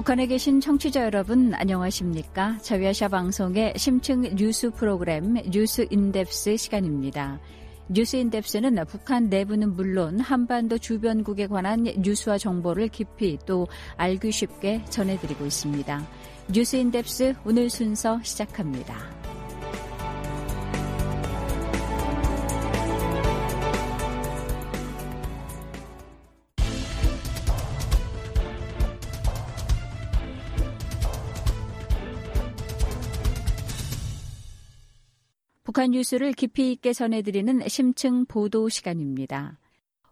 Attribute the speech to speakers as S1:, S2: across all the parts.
S1: 북한에 계신 청취자 여러분 안녕하십니까? 자유아시아 방송의 심층 뉴스 프로그램 뉴스 In-Depth 시간입니다. 뉴스 In-Depth는 북한 내부는 물론 한반도 주변국에 관한 뉴스와 정보를 깊이 또 알기 쉽게 전해드리고 있습니다. 뉴스 In-Depth 오늘 순서 시작합니다. 북한 뉴스를 깊이 있게 전해드리는 심층 보도 시간입니다.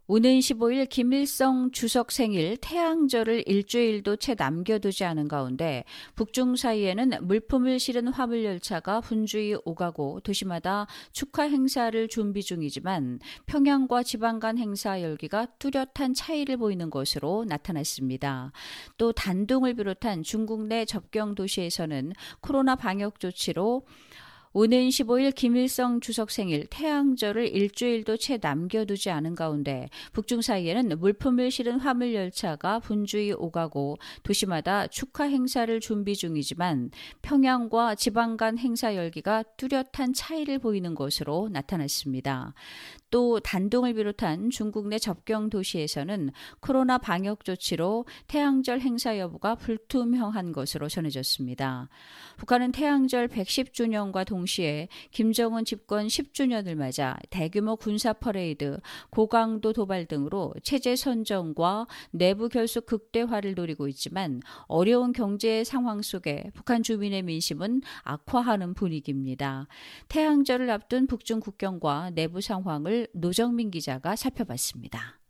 S1: 오는 15일 김일성 주석 생일 태양절을 일주일도 채 남겨두지 않은 가운데 북중 사이에는 물품을 실은 화물 열차가 분주히 오가고 도시마다 축하 행사를 준비 중이지만 평양과 지방 간 행사 열기가 뚜렷한 차이를 보이는 것으로 나타났습니다. 또 단둥을 비롯한 중국 내 접경 도시에서는 코로나 방역 조치로 오는 15일 김일성 주석 생일 태양절을 일주일도 채 남겨두지 않은 가운데 북중 사이에는 물품을 실은 화물 열차가 분주히 오가고 도시마다 축하 행사를 준비 중이지만 평양과 지방 간 행사 열기가 뚜렷한 차이를 보이는 것으로 나타났습니다. 또 단둥을 비롯한 중국 내 접경 도시에서는 코로나 방역 조치로 태양절 행사 여부가 불투명한 것으로 전해졌습니다. 북한은 태양절 110주년과 동시에 김정은 집권 10주년을 맞아 대규모 군사 퍼레이드, 고강도 도발 등으로 체제 선정과 내부 결속 극대화를 노리고 있지만 어려운 경제 상황 속에 북한 주민의 민심은 악화하는 분위기입니다. 태양절을 앞둔 북중 국경과 내부 상황을 노정민 기자가 살펴봤습니다.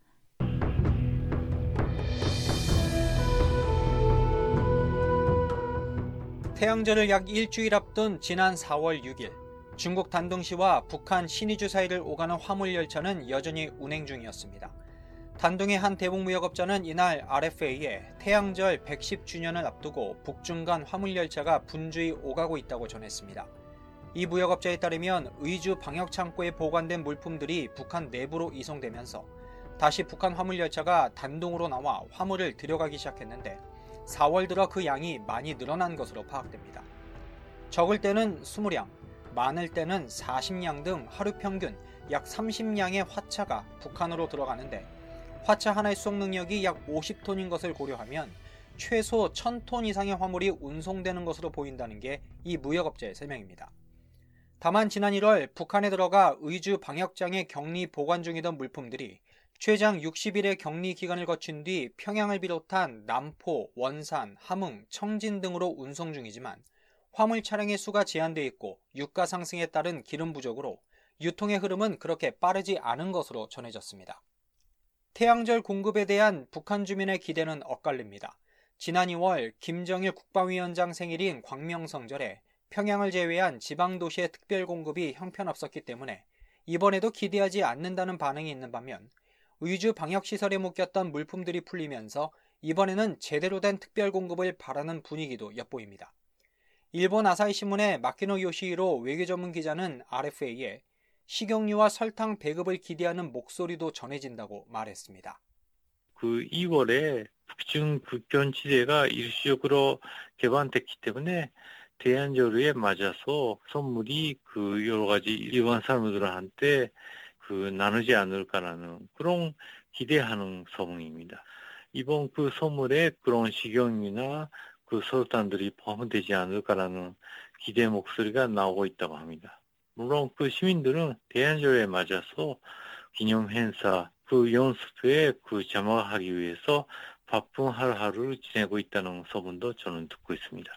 S2: 태양절을 약 일주일 앞둔 지난 4월 6일 중국 단둥시와 북한 신의주 사이를 오가는 화물 열차는 여전히 운행 중이었습니다. 단둥의 한 대북무역업자는 이날 RFA에 태양절 110주년을 앞두고 북중 간 화물열차가 분주히 오가고 있다고 전했습니다. 이 무역업자에 따르면 의주 방역 창고에 보관된 물품들이 북한 내부로 이송되면서 다시 북한 화물 열차가 단동으로 나와 화물을 들여가기 시작했는데 4월 들어 그 양이 많이 늘어난 것으로 파악됩니다. 적을 때는 20량, 많을 때는 40량 등 하루 평균 약 30량의 화차가 북한으로 들어가는데 화차 하나의 수송 능력이 약 50톤인 것을 고려하면 최소 1000톤 이상의 화물이 운송되는 것으로 보인다는 게 이 무역업자의 설명입니다. 다만 지난 1월 북한에 들어가 의주 방역장에 격리 보관 중이던 물품들이 최장 60일의 격리 기간을 거친 뒤 평양을 비롯한 남포, 원산, 함흥, 청진 등으로 운송 중이지만 화물 차량의 수가 제한돼 있고 유가 상승에 따른 기름 부족으로 유통의 흐름은 그렇게 빠르지 않은 것으로 전해졌습니다. 태양절 공급에 대한 북한 주민의 기대는 엇갈립니다. 지난 2월 김정일 국방위원장 생일인 광명성절에 평양을 제외한 지방 도시의 특별 공급이 형편없었기 때문에 이번에도 기대하지 않는다는 반응이 있는 반면 의주 방역 시설에 묶였던 물품들이 풀리면서 이번에는 제대로 된 특별 공급을 바라는 분위기도 엿보입니다. 일본 아사히 신문의 마키노 요시히로 외교 전문 기자는 RFA에 식용유와 설탕 배급을 기대하는 목소리도 전해진다고 말했습니다.
S3: 그 2월에 북중 국견지대가 일시적으로 개방됐기 때문에 대한절에 맞아서 선물이 그 여러 가지 일반 사람들한테 그 나누지 않을까라는 그런 기대하는 소문입니다. 이번 그 선물에 그런 식용이나 그 설탕들이 포함되지 않을까라는 기대 목소리가 나오고 있다고 합니다. 물론 그 시민들은 대한절에 맞아서 기념 행사 그 연습에 그 자막하기 위해서 바쁜 하루하루를 지내고 있다는 소문도 저는 듣고 있습니다.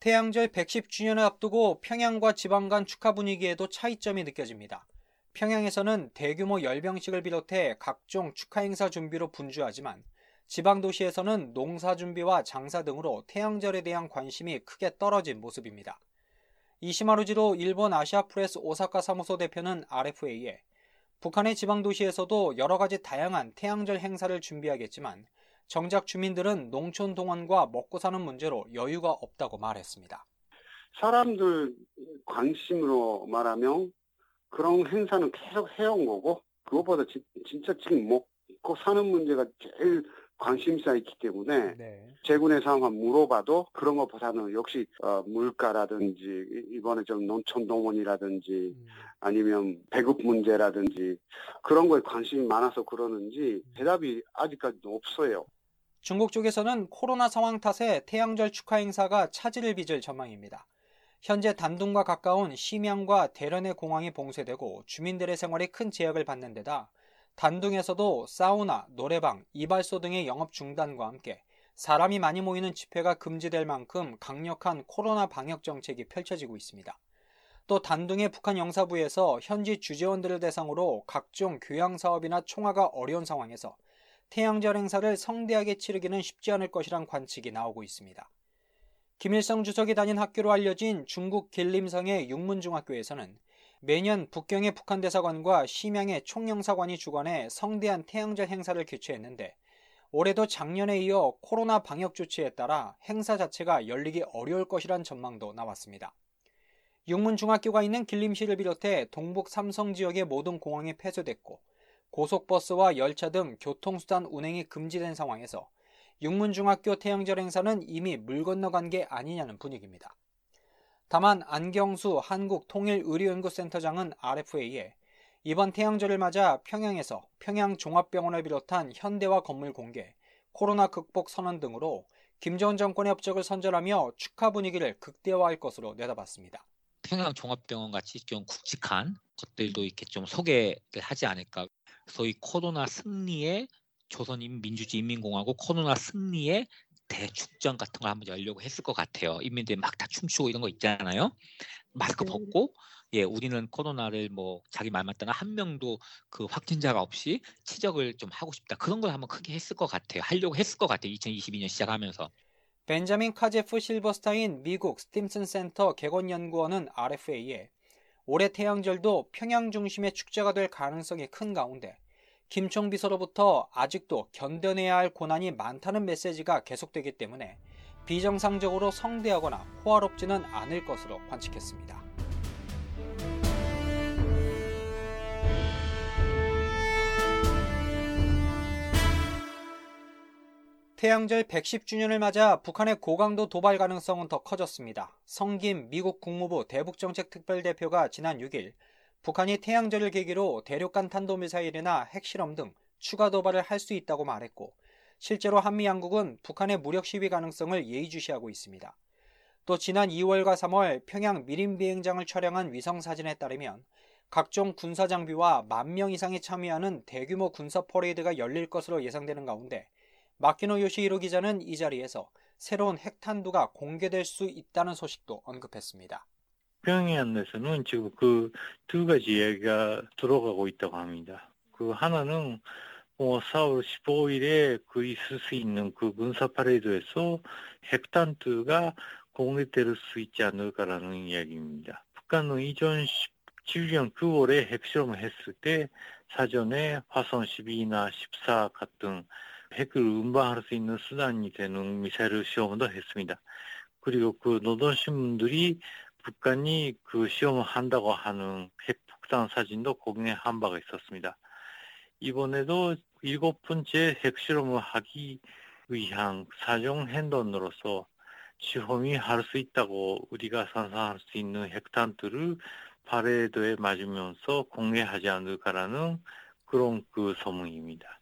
S2: 태양절 110주년을 앞두고 평양과 지방 간 축하 분위기에도 차이점이 느껴집니다. 평양에서는 대규모 열병식을 비롯해 각종 축하 행사 준비로 분주하지만 지방 도시에서는 농사 준비와 장사 등으로 태양절에 대한 관심이 크게 떨어진 모습입니다. 이시마루지로 일본 아시아 프레스 오사카 사무소 대표는 RFA에 북한의 지방 도시에서도 여러 가지 다양한 태양절 행사를 준비하겠지만 정작 주민들은 농촌 동원과 먹고 사는 문제로 여유가 없다고 말했습니다.
S4: 사람들 관심으로 말하면 그런 행사는 계속 해온 거고 그것보다 지, 진짜 지금 먹고 사는 문제가 제일 관심사 있기 때문에
S2: 네.
S4: 재군에서 한번 물어봐도 그런 것보다는 역시 어, 물가라든지 이번에 좀 농촌 동원이라든지
S2: 음.
S4: 아니면 배급 문제라든지 그런 거에 관심이 많아서 그러는지 대답이 아직까지도 없어요.
S2: 중국 쪽에서는 코로나 상황 탓에 태양절 축하 행사가 차질을 빚을 전망입니다. 현재 단둥과 가까운 심양과 대련의 공항이 봉쇄되고 주민들의 생활에 큰 제약을 받는 데다 단둥에서도 사우나, 노래방, 이발소 등의 영업 중단과 함께 사람이 많이 모이는 집회가 금지될 만큼 강력한 코로나 방역 정책이 펼쳐지고 있습니다. 또 단둥의 북한 영사부에서 현지 주재원들을 대상으로 각종 교양 사업이나 총화가 어려운 상황에서 태양절 행사를 성대하게 치르기는 쉽지 않을 것이란 관측이 나오고 있습니다. 김일성 주석이 다닌 학교로 알려진 중국 길림성의 육문중학교에서는 매년 북경의 북한 대사관과 심양의 총영사관이 주관해 성대한 태양절 행사를 개최했는데 올해도 작년에 이어 코로나 방역 조치에 따라 행사 자체가 열리기 어려울 것이란 전망도 나왔습니다. 육문중학교가 있는 길림시를 비롯해 동북 삼성 지역의 모든 공항이 폐쇄됐고 고속버스와 열차 등 교통수단 운행이 금지된 상황에서 육문중학교 태양절 행사는 이미 물 건너간 게 아니냐는 분위기입니다. 다만 안경수 한국통일의료연구센터장은 RFA에 이번 태양절을 맞아 평양에서 평양종합병원을 비롯한 현대화 건물 공개, 코로나 극복 선언 등으로 김정은 정권의 업적을 선전하며 축하 분위기를 극대화할 것으로 내다봤습니다.
S5: 평양종합병원 같이 좀 굵직한 것들도 이렇게 좀 소개를 하지 않을까. 소위 코로나 승리의 조선민주주의인민공화국 코로나 승리의 대축전 같은 걸 한번 열려고 했을 것 같아요. 인민들이 막 다 춤추고 이런 거 있잖아요. 마스크 벗고 예, 우리는 코로나를 뭐 자기 말 마따나 한 명도 그 확진자가 없이 치적을 좀 하고 싶다. 그런 걸 한번 크게 했을 것 같아요. 하려고 했을 것 같아요. 2022년 시작하면서.
S2: 벤자민 카체프 실버스타인 미국 스팀슨 센터 객원연구원은 RFA에 올해 태양절도 평양 중심의 축제가 될 가능성이 큰 가운데 김 총비서로부터 아직도 견뎌내야 할 고난이 많다는 메시지가 계속되기 때문에 비정상적으로 성대하거나 호화롭지는 않을 것으로 관측했습니다. 태양절 110주년을 맞아 북한의 고강도 도발 가능성은 더 커졌습니다. 성김 미국 국무부 대북정책특별대표가 지난 6일 북한이 태양절을 계기로 대륙간 탄도미사일이나 핵실험 등 추가 도발을 할 수 있다고 말했고 실제로 한미 양국은 북한의 무력 시위 가능성을 예의주시하고 있습니다. 또 지난 2월과 3월 평양 미림 비행장을 촬영한 위성 사진에 따르면 각종 군사 장비와 만 명 이상이 참여하는 대규모 군사 퍼레이드가 열릴 것으로 예상되는 가운데 마키노 요시히로 기자는 이 자리에서 새로운 핵탄두가 공개될 수 있다는 소식도 언급했습니다.
S3: 평양에서는 지금 그 두 가지 이야기가 들어가고 있다고 합니다. 그 하나는 뭐 4월 15일에 그 있을 수 있는 그 군사 퍼레이드에서 핵탄두가 공개될 수 있지 않을까라는 이야기입니다. 북한은 2017년 9월에 핵실험을 했을 때 사전에 화성 12나 14 같은 핵을 운반할 수 있는 수단이 되는 미사일 시험도 했습니다. 그리고 그 노동신문들이 북한이 그 시험을 한다고 하는 핵폭탄 사진도 공개한 바가 있었습니다. 이번에도 일곱 번째 핵실험을 하기 위한 사정 행동으로서 시험이 할 수 있다고 우리가 상상할 수 있는 핵탄두를 파레이드에 맞으면서 공개하지 않을까라는 그런 그 소문입니다.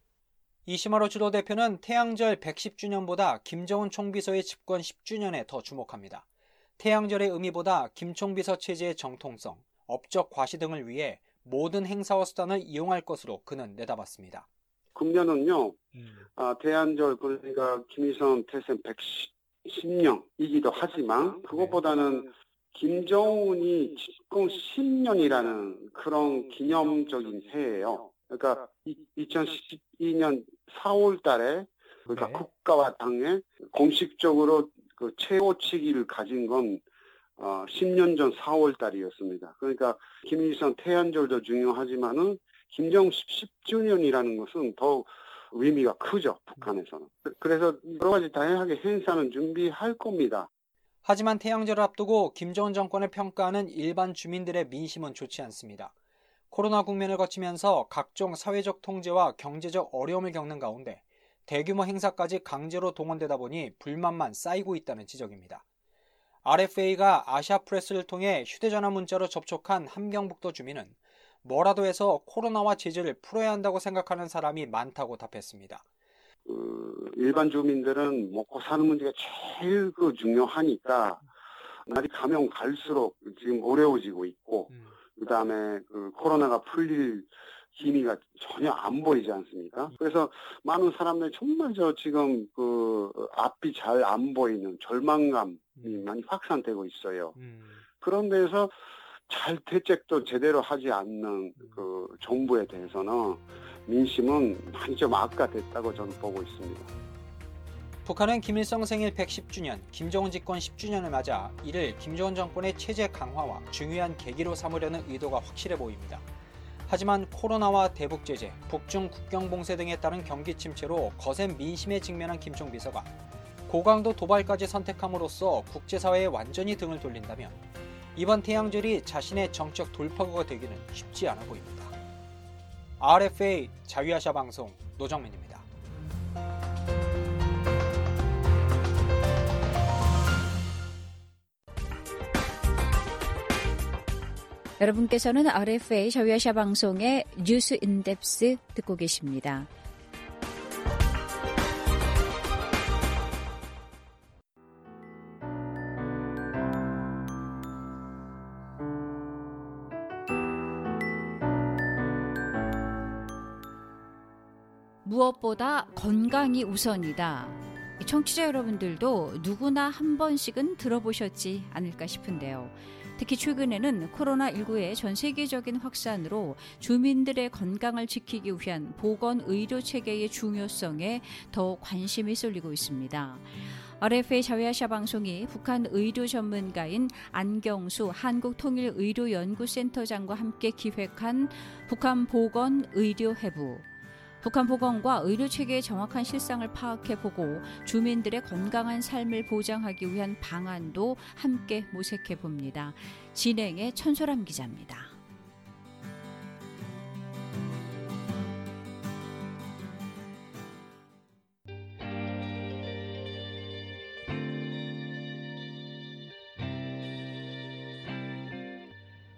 S2: 이시마로 주도 대표는 태양절 110주년보다 김정은 총비서의 집권 10주년에 더 주목합니다. 태양절의 의미보다 김총비서 체제의 정통성, 업적 과시 등을 위해 모든 행사와 수단을 이용할 것으로 그는 내다봤습니다.
S4: 금년은요, 음. 아, 대한절 그러니까 김일성 태생 110년이기도 하지만 그것보다는 김정은이 집권 10년이라는 그런 기념적인 해예요. 그러니까 2012년 4월 달에 그러니까 네. 국가와 당에 공식적으로 그 최고치기를 가진 건 어, 10년 전 4월 달이었습니다. 그러니까 김일성 태양절도 중요하지만은 김정식 10주년이라는 것은 더 의미가 크죠, 북한에서는. 그래서 여러 가지 다양하게 행사는 준비할 겁니다.
S2: 하지만 태양절을 앞두고 김정은 정권을 평가하는 일반 주민들의 민심은 좋지 않습니다. 코로나 국면을 거치면서 각종 사회적 통제와 경제적 어려움을 겪는 가운데 대규모 행사까지 강제로 동원되다 보니 불만만 쌓이고 있다는 지적입니다. RFA가 아시아 프레스를 통해 휴대전화 문자로 접촉한 함경북도 주민은 뭐라도 해서 코로나와 제재를 풀어야 한다고 생각하는 사람이 많다고 답했습니다.
S4: 그 일반 주민들은 먹고 사는 문제가 제일 그 중요하니까 날이 가면 갈수록 지금 어려워지고 있고
S2: 음.
S4: 그다음에 그 코로나가 풀릴 기미가 전혀 안 보이지 않습니까? 그래서 많은 사람들이 정말 저 지금 그 앞이 잘 안 보이는 절망감이
S2: 음.
S4: 많이 확산되고 있어요.
S2: 음.
S4: 그런 데서 잘 대책도 제대로 하지 않는 그 정부에 대해서는 민심은 많이 좀 악화됐다고 저는 보고 있습니다.
S2: 북한은 김일성 생일 110주년, 김정은 집권 10주년을 맞아 이를 김정은 정권의 체제 강화와 중요한 계기로 삼으려는 의도가 확실해 보입니다. 하지만 코로나와 대북 제재, 북중 국경 봉쇄 등에 따른 경기 침체로 거센 민심에 직면한 김총 비서가 고강도 도발까지 선택함으로써 국제사회에 완전히 등을 돌린다면 이번 태양절이 자신의 정책 돌파구가 되기는 쉽지 않아 보입니다. RFA 자유아시아 방송 노정민입니다.
S1: 여러분께서는 RFA 자유아시아 방송의 뉴스 인덱스 듣고 계십니다. 무엇보다 건강이 우선이다. 청취자 여러분들도 누구나 한 번씩은 들어보셨지 않을까 싶은데요. 특히 최근에는 코로나19의 전 세계적인 확산으로 주민들의 건강을 지키기 위한 보건 의료 체계의 중요성에 더 관심이 쏠리고 있습니다. RFA 자유아시아 방송이 북한 의료 전문가인 안경수 한국통일의료연구센터장과 함께 기획한 북한 보건 의료 해부 북한 보건과 의료 체계의 정확한 실상을 파악해 보고 주민들의 건강한 삶을 보장하기 위한 방안도 함께 모색해 봅니다. 진행의 천소람 기자입니다.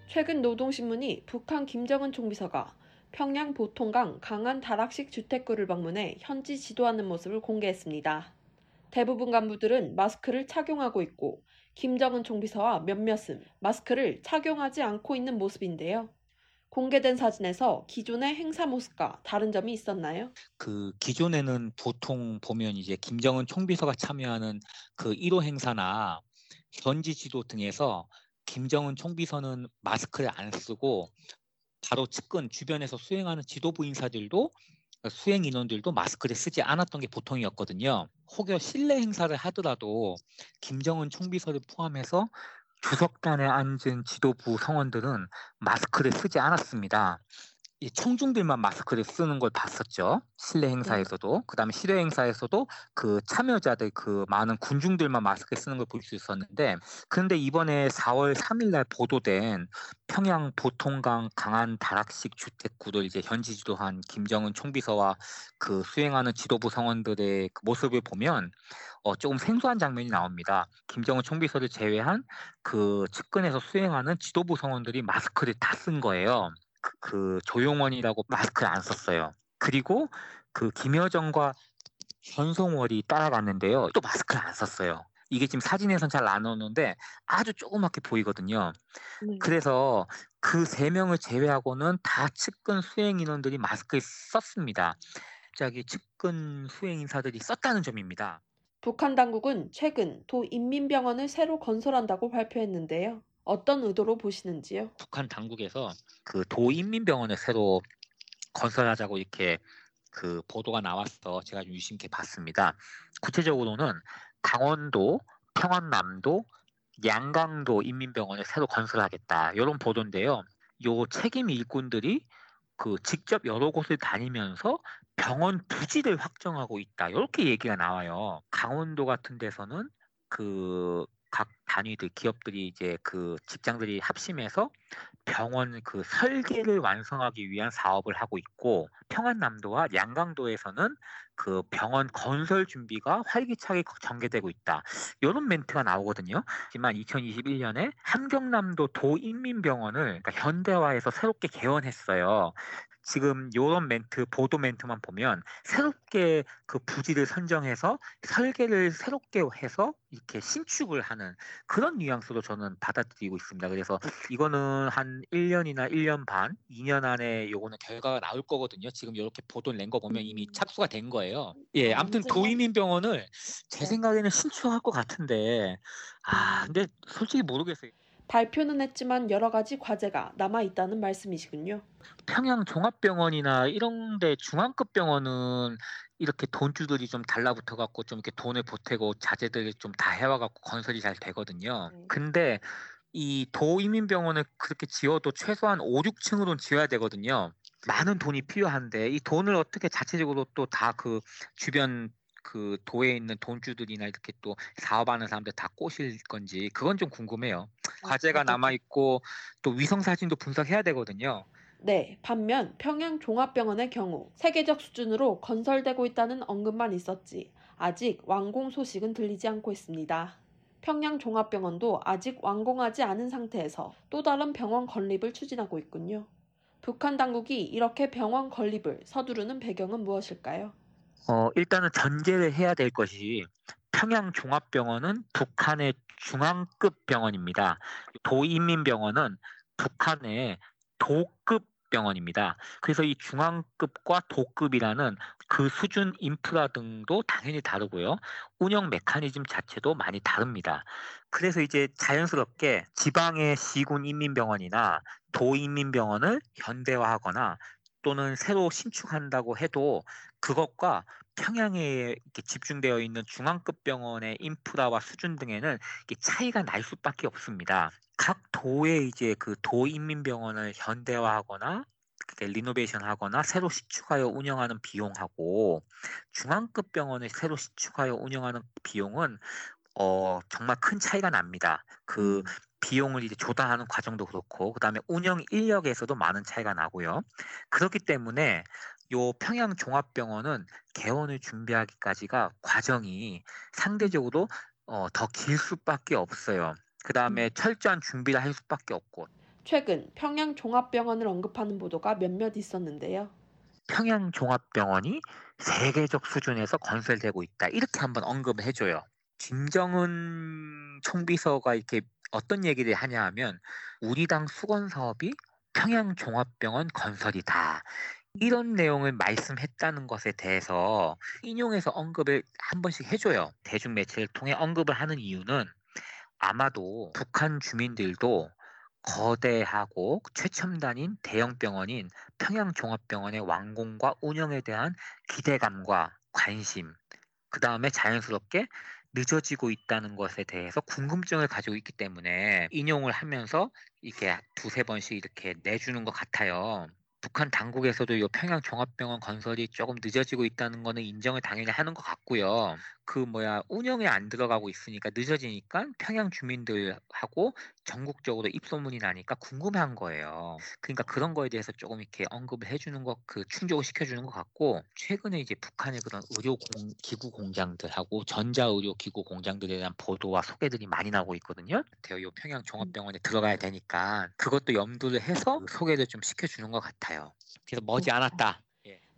S6: 최근 노동신문이 북한 김정은 총비서가 평양 보통강 강한 다락식 주택구를 방문해 현지 지도하는 모습을 공개했습니다. 대부분 간부들은 마스크를 착용하고 있고 김정은 총비서와 몇몇은 마스크를 착용하지 않고 있는 모습인데요. 공개된 사진에서 기존의 행사 모습과 다른 점이 있었나요?
S5: 그 기존에는 보통 보면 이제 김정은 총비서가 참여하는 그 1호 행사나 현지 지도 등에서 김정은 총비서는 마스크를 안 쓰고 바로 측근 주변에서 수행하는 지도부 인사들도 수행 인원들도 마스크를 쓰지 않았던 게 보통이었거든요. 혹여 실내 행사를 하더라도 김정은 총비서를 포함해서 주석단에 앉은 지도부 성원들은 마스크를 쓰지 않았습니다. 이 청중들만 마스크를 쓰는 걸 봤었죠. 실내 행사에서도. 그다음에 실외 행사에서도 그 참여자들 그 많은 군중들만 마스크 쓰는 걸 볼 수 있었는데 그런데 이번에 4월 3일 날 보도된 평양 보통강 강한 다락식 주택구를 이제 현지 지도한 김정은 총비서와 그 수행하는 지도부 성원들의 그 모습을 보면 어, 조금 생소한 장면이 나옵니다. 김정은 총비서를 제외한 그 측근에서 수행하는 지도부 성원들이 마스크를 다 쓴 거예요. 그, 그 조용원이라고 마스크를 안 썼어요. 그리고 그 김여정과 현송월이 따라갔는데요. 또 마스크를 안 썼어요. 이게 지금 사진에선 잘 안 오는데 아주 조그맣게 보이거든요.
S6: 네.
S5: 그래서 그 세 명을 제외하고는 다 측근 수행 인원들이 마스크를 썼습니다. 갑자기 측근 수행 인사들이 썼다는 점입니다.
S6: 북한 당국은 최근 도 인민병원을 새로 건설한다고 발표했는데요. 어떤 의도로 보시는지요?
S5: 북한 당국에서 그 도인민병원을 새로 건설하자고 이렇게 그 보도가 나왔어 제가 좀 유심히 봤습니다. 구체적으로는 강원도, 평안남도, 양강도 인민병원을 새로 건설하겠다 이런 보도인데요. 요 책임 일꾼들이 그 직접 여러 곳을 다니면서 병원 부지를 확정하고 있다 이렇게 얘기가 나와요. 강원도 같은 데서는 그 각 단위들 기업들이 이제 그 직장들이 합심해서 병원 그 설계를 완성하기 위한 사업을 하고 있고 평안남도와 양강도에서는 그 병원 건설 준비가 활기차게 전개되고 있다. 이런 멘트가 나오거든요. 하지만 2021년에 함경남도 도인민병원을 그러니까 현대화해서 새롭게 개원했어요. 지금 요런 멘트 보도 멘트만 보면 새롭게 그 부지를 선정해서 설계를 새롭게 해서 이렇게 신축을 하는 그런 뉘앙스로 저는 받아들이고 있습니다. 그래서 이거는 한 1년이나 1년 반, 2년 안에 요거는 결과가 나올 거거든요. 지금 이렇게 보도 낸거 보면 이미 음. 착수가 된 거예요. 예, 아, 아무튼 도인민병원을 제 네. 생각에는 신축할 것 같은데 아, 근데 솔직히 모르겠어요.
S6: 발표는 했지만 여러 가지 과제가 남아 있다는 말씀이시군요.
S5: 평양 종합병원이나 이런 데 중앙급 병원은 이렇게 돈주들이 좀 달라붙어 갖고 좀 이렇게 돈을 보태고 자재들을 좀다 해와 갖고 건설이 잘 되거든요. 네. 근데 이 도이민병원을 그렇게 지어도 최소한 5, 6층으로는 지어야 되거든요. 많은 돈이 필요한데 이 돈을 어떻게 자체적으로 또 다 그 주변 그 도에 있는 돈주들이나 이렇게 또 사업하는 사람들 다 꼬실 건지 그건 좀 궁금해요. 아, 과제가 남아 있고 또 위성 사진도 분석해야 되거든요.
S6: 네, 반면 평양 종합병원의 경우 세계적 수준으로 건설되고 있다는 언급만 있었지 아직 완공 소식은 들리지 않고 있습니다. 평양 종합병원도 아직 완공하지 않은 상태에서 또 다른 병원 건립을 추진하고 있군요. 북한 당국이 이렇게 병원 건립을 서두르는 배경은 무엇일까요?
S5: 어, 일단은 전제를 해야 될 것이 평양 종합병원은 북한의 중앙급 병원입니다. 도인민병원은 북한의 도급 병원입니다. 그래서 이 중앙급과 도급이라는 그 수준 인프라 등도 당연히 다르고요. 운영 메커니즘 자체도 많이 다릅니다. 그래서 이제 자연스럽게 지방의 시군 인민병원이나 도인민병원을 현대화하거나 또는 새로 신축한다고 해도 그것과 평양에 집중되어 있는 중앙급 병원의 인프라와 수준 등에는 차이가 날 수밖에 없습니다. 각 도의 이제 그 도인민병원을 현대화하거나 리노베이션 하거나 새로 신축하여 운영하는 비용하고 중앙급 병원을 새로 신축하여 운영하는 비용은 어 정말 큰 차이가 납니다. 그 음. 비용을 이제 조달하는 과정도 그렇고 그다음에 운영 인력에서도 많은 차이가 나고요. 그렇기 때문에 요 평양 종합병원은 개원을 준비하기까지가 과정이 상대적으로 어, 더 길 수밖에 없어요. 그 다음에 음. 철저한 준비를 할 수밖에 없고.
S6: 최근 평양 종합병원을 언급하는 보도가 몇몇 있었는데요.
S5: 평양 종합병원이 세계적 수준에서 건설되고 있다. 이렇게 한번 언급을 해줘요. 김정은 총비서가 이렇게 어떤 얘기를 하냐 하면 우리 당 수건 사업이 평양 종합병원 건설이다. 이런 내용을 말씀했다는 것에 대해서 인용해서 언급을 한 번씩 해줘요. 대중 매체를 통해 언급을 하는 이유는 아마도 북한 주민들도 거대하고 최첨단인 대형 병원인 평양종합병원의 완공과 운영에 대한 기대감과 관심, 그 다음에 자연스럽게 늦어지고 있다는 것에 대해서 궁금증을 가지고 있기 때문에 인용을 하면서 이렇게 두세 번씩 이렇게 내주는 것 같아요. 북한 당국에서도 이 평양 종합병원 건설이 조금 늦어지고 있다는 거는 인정을 당연히 하는 것 같고요. 그 뭐야 운영에 안 들어가고 있으니까 늦어지니까 평양 주민들하고 전국적으로 입소문이 나니까 궁금한 거예요. 그러니까 그런 거에 대해서 조금 이렇게 언급을 해주는 것, 그 충족을 시켜주는 것 같고 최근에 이제 북한의 그런 의료 공, 기구 공장들하고 전자 의료 기구 공장들에 대한 보도와 소개들이 많이 나오고 있거든요. 대요 평양 종합병원에 들어가야 되니까 그것도 염두를 해서 그 소개를 좀 시켜주는 것 같아요. 그래서 머지 않았다.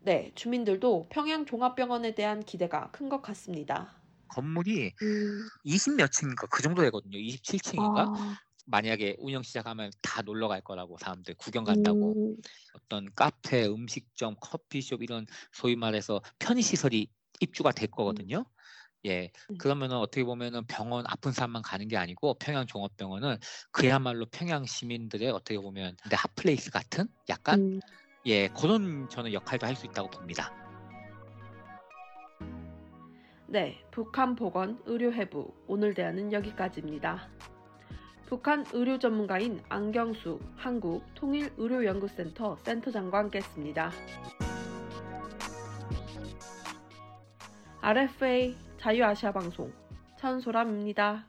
S6: 네, 주민들도 평양 종합병원에 대한 기대가 큰 것 같습니다.
S5: 건물이 음. 20몇 층인가 그 정도 되거든요. 27층인가? 아. 만약에 운영 시작하면 다 놀러 갈 거라고 사람들 구경 간다고 음. 어떤 카페, 음식점, 커피숍 이런 소위 말해서 편의 시설이 입주가 될 거거든요. 음. 예, 음. 그러면은 어떻게 보면은 병원 아픈 사람만 가는 게 아니고 평양 종합병원은 그야말로 평양 시민들의 어떻게 보면 근데 핫플레이스 같은 약간 음. 예, 그런 저는 역할도 할 수 있다고 봅니다.
S6: 네, 북한 보건 의료해부 오늘 대화는 여기까지입니다. 북한 의료 전문가인 안경수 한국 통일의료연구센터 센터장과 함께했습니다. RFA 자유아시아 방송 천소람입니다.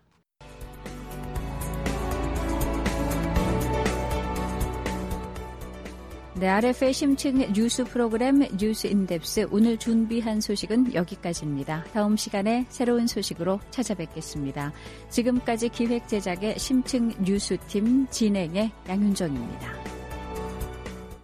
S1: 네, RF의 심층 뉴스 프로그램 뉴스 인덱스 오늘 준비한 소식은 여기까지입니다. 다음 시간에 새로운 소식으로 찾아뵙겠습니다. 지금까지 기획 제작의 심층 뉴스팀 진행의 양윤정입니다.